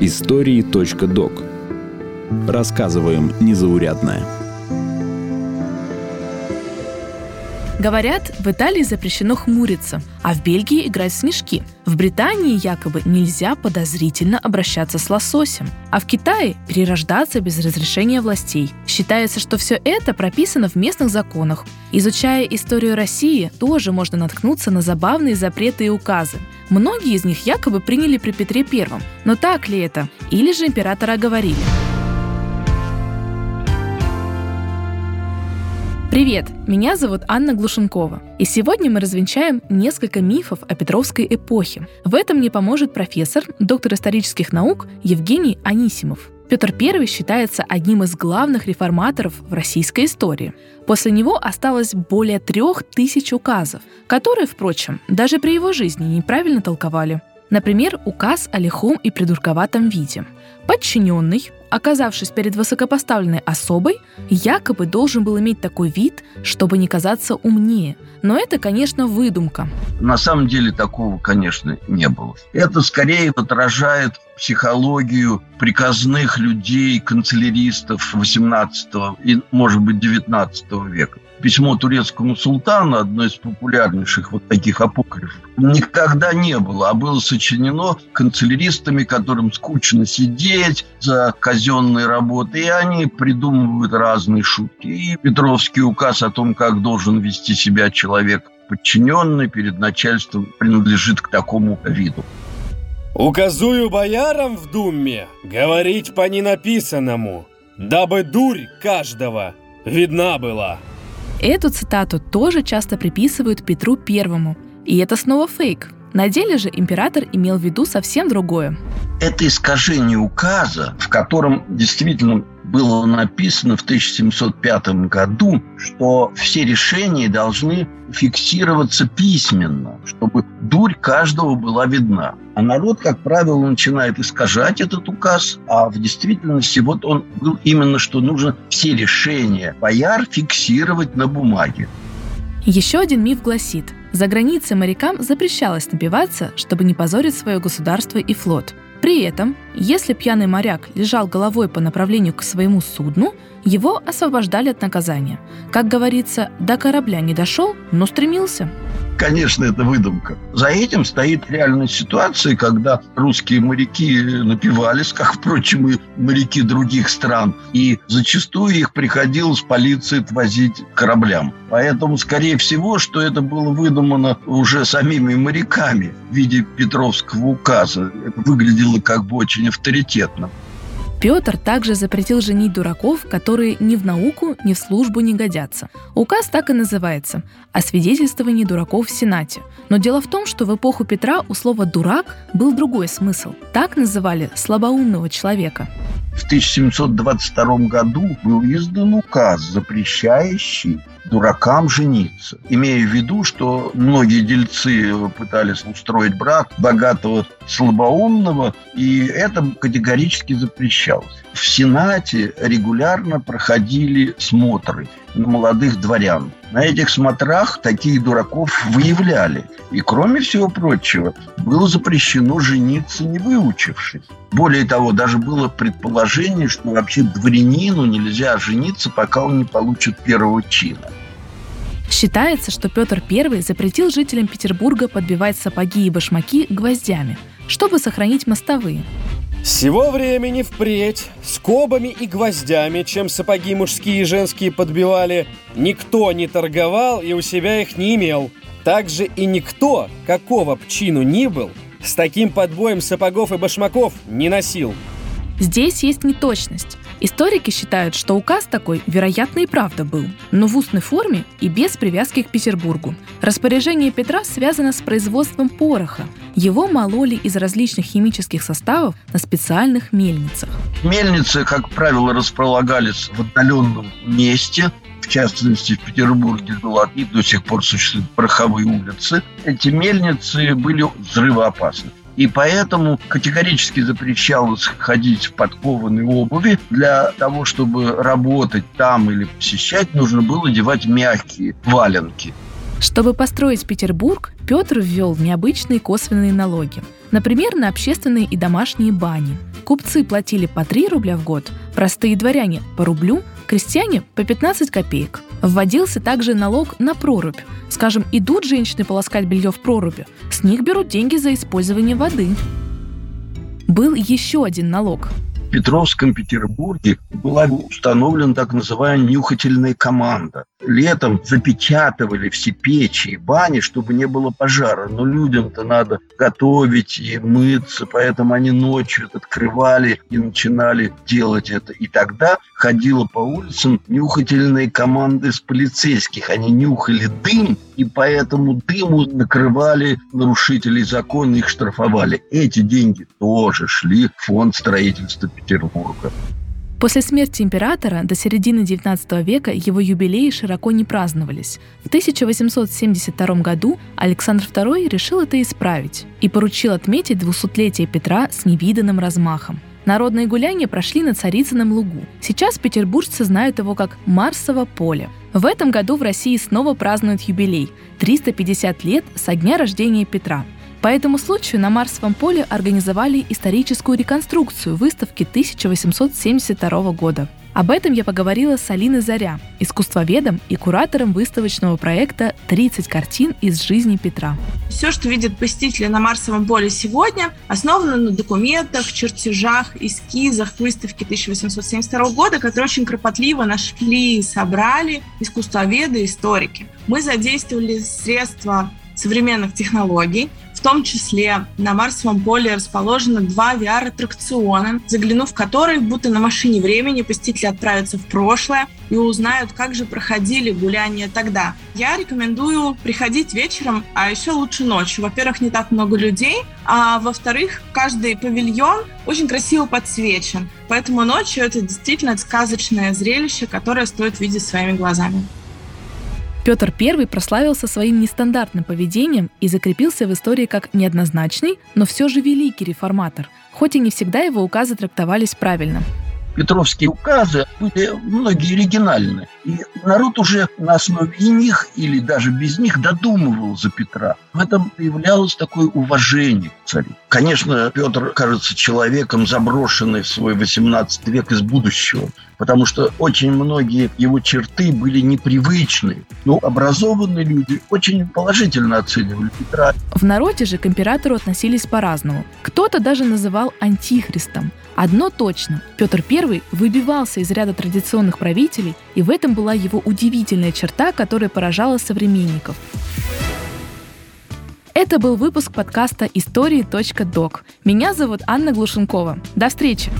Истории.док Рассказываем незаурядное. Говорят, в Италии запрещено хмуриться, а в Бельгии играть в снежки. В Британии якобы нельзя подозрительно обращаться с лососем. А в Китае перерождаться без разрешения властей. Считается, что все это прописано в местных законах. Изучая историю России, тоже можно наткнуться на забавные запреты и указы. Многие из них якобы приняли при Петре Первом. Но так ли это? Или же императора оговорили? Привет, меня зовут Анна Глушенкова, и сегодня мы развенчаем несколько мифов о Петровской эпохе. В этом мне поможет профессор, доктор исторических наук Евгений Анисимов. Петр I считается одним из главных реформаторов в российской истории. После него осталось более трех тысяч указов, которые, впрочем, даже при его жизни неправильно толковали. Например, указ о лихом и придурковатом виде. Подчиненный, оказавшись перед высокопоставленной особой, якобы должен был иметь такой вид, чтобы не казаться умнее. Но это, конечно, выдумка. На самом деле такого, конечно, не было. Это скорее отражает психологию приказных людей, канцеляристов 18 и, может быть, 19 века письмо турецкому султану, одно из популярнейших вот таких апокрифов, никогда не было, а было сочинено канцеляристами, которым скучно сидеть за казенной работой, и они придумывают разные шутки. И Петровский указ о том, как должен вести себя человек подчиненный перед начальством, принадлежит к такому виду. Указую боярам в Думе говорить по ненаписанному, дабы дурь каждого видна была. Эту цитату тоже часто приписывают Петру Первому. И это снова фейк. На деле же император имел в виду совсем другое. Это искажение указа, в котором действительно было написано в 1705 году, что все решения должны фиксироваться письменно, чтобы дурь каждого была видна. А народ, как правило, начинает искажать этот указ, а в действительности вот он был именно, что нужно все решения бояр фиксировать на бумаге. Еще один миф гласит, за границей морякам запрещалось напиваться, чтобы не позорить свое государство и флот – при этом, если пьяный моряк лежал головой по направлению к своему судну, его освобождали от наказания. Как говорится, до корабля не дошел, но стремился – конечно, это выдумка. За этим стоит реальная ситуация, когда русские моряки напивались, как, впрочем, и моряки других стран, и зачастую их приходилось полиции отвозить кораблям. Поэтому, скорее всего, что это было выдумано уже самими моряками в виде Петровского указа. Это выглядело как бы очень авторитетно. Петр также запретил женить дураков, которые ни в науку, ни в службу не годятся. Указ так и называется – о свидетельствовании дураков в Сенате. Но дело в том, что в эпоху Петра у слова «дурак» был другой смысл. Так называли слабоумного человека. В 1722 году был издан указ, запрещающий дуракам жениться. Имея в виду, что многие дельцы пытались устроить брак богатого слабоумного, и это категорически запрещалось. В Сенате регулярно проходили смотры на молодых дворян. На этих смотрах таких дураков выявляли. И, кроме всего прочего, было запрещено жениться не выучившись. Более того, даже было предположение, что вообще дворянину нельзя жениться, пока он не получит первого чина. Считается, что Петр I запретил жителям Петербурга подбивать сапоги и башмаки гвоздями, чтобы сохранить мостовые. С сего времени впредь скобами и гвоздями, чем сапоги мужские и женские подбивали, никто не торговал и у себя их не имел. Также и никто, какого пчину ни был, с таким подбоем сапогов и башмаков не носил. Здесь есть неточность. Историки считают, что указ такой, вероятно, и правда был, но в устной форме и без привязки к Петербургу. Распоряжение Петра связано с производством пороха. Его мололи из различных химических составов на специальных мельницах. Мельницы, как правило, располагались в отдаленном месте, в частности, в Петербурге была и до сих пор существуют пороховые улицы. Эти мельницы были взрывоопасны. И поэтому категорически запрещалось ходить в подкованной обуви. Для того, чтобы работать там или посещать, нужно было одевать мягкие валенки. Чтобы построить Петербург, Петр ввел необычные косвенные налоги. Например, на общественные и домашние бани. Купцы платили по 3 рубля в год, простые дворяне – по рублю, крестьяне – по 15 копеек. Вводился также налог на прорубь. Скажем, идут женщины полоскать белье в проруби, с них берут деньги за использование воды. Был еще один налог Петровском Петербурге была установлена так называемая нюхательная команда. Летом запечатывали все печи и бани, чтобы не было пожара. Но людям-то надо готовить и мыться, поэтому они ночью открывали и начинали делать это. И тогда ходила по улицам нюхательные команды с полицейских. Они нюхали дым, и по этому дыму накрывали нарушителей закона, их штрафовали. Эти деньги тоже шли в фонд строительства. После смерти императора до середины XIX века его юбилеи широко не праздновались. В 1872 году Александр II решил это исправить и поручил отметить двухсотлетие Петра с невиданным размахом. Народные гуляния прошли на Царицыном лугу. Сейчас петербуржцы знают его как Марсово поле. В этом году в России снова празднуют юбилей – 350 лет со дня рождения Петра. По этому случаю на Марсовом поле организовали историческую реконструкцию выставки 1872 года. Об этом я поговорила с Алиной Заря, искусствоведом и куратором выставочного проекта «30 картин из жизни Петра». Все, что видят посетители на Марсовом поле сегодня, основано на документах, чертежах, эскизах выставки 1872 года, которые очень кропотливо нашли и собрали искусствоведы и историки. Мы задействовали средства современных технологий, том числе на Марсовом поле расположено два VR-аттракциона, заглянув в которые, будто на машине времени, посетители отправятся в прошлое и узнают, как же проходили гуляния тогда. Я рекомендую приходить вечером, а еще лучше ночью. Во-первых, не так много людей, а во-вторых, каждый павильон очень красиво подсвечен. Поэтому ночью это действительно сказочное зрелище, которое стоит видеть своими глазами. Петр I прославился своим нестандартным поведением и закрепился в истории как неоднозначный, но все же великий реформатор, хоть и не всегда его указы трактовались правильно. Петровские указы были многие оригинальны. И народ уже на основе них или даже без них додумывал за Петра. В этом появлялось такое уважение к царю. Конечно, Петр кажется человеком, заброшенный в свой 18 век из будущего, потому что очень многие его черты были непривычны. Но образованные люди очень положительно оценивали Петра. В народе же к императору относились по-разному. Кто-то даже называл антихристом. Одно точно – Петр I выбивался из ряда традиционных правителей, и в этом была его удивительная черта, которая поражала современников. Это был выпуск подкаста «Истории.док». Меня зовут Анна Глушенкова. До встречи!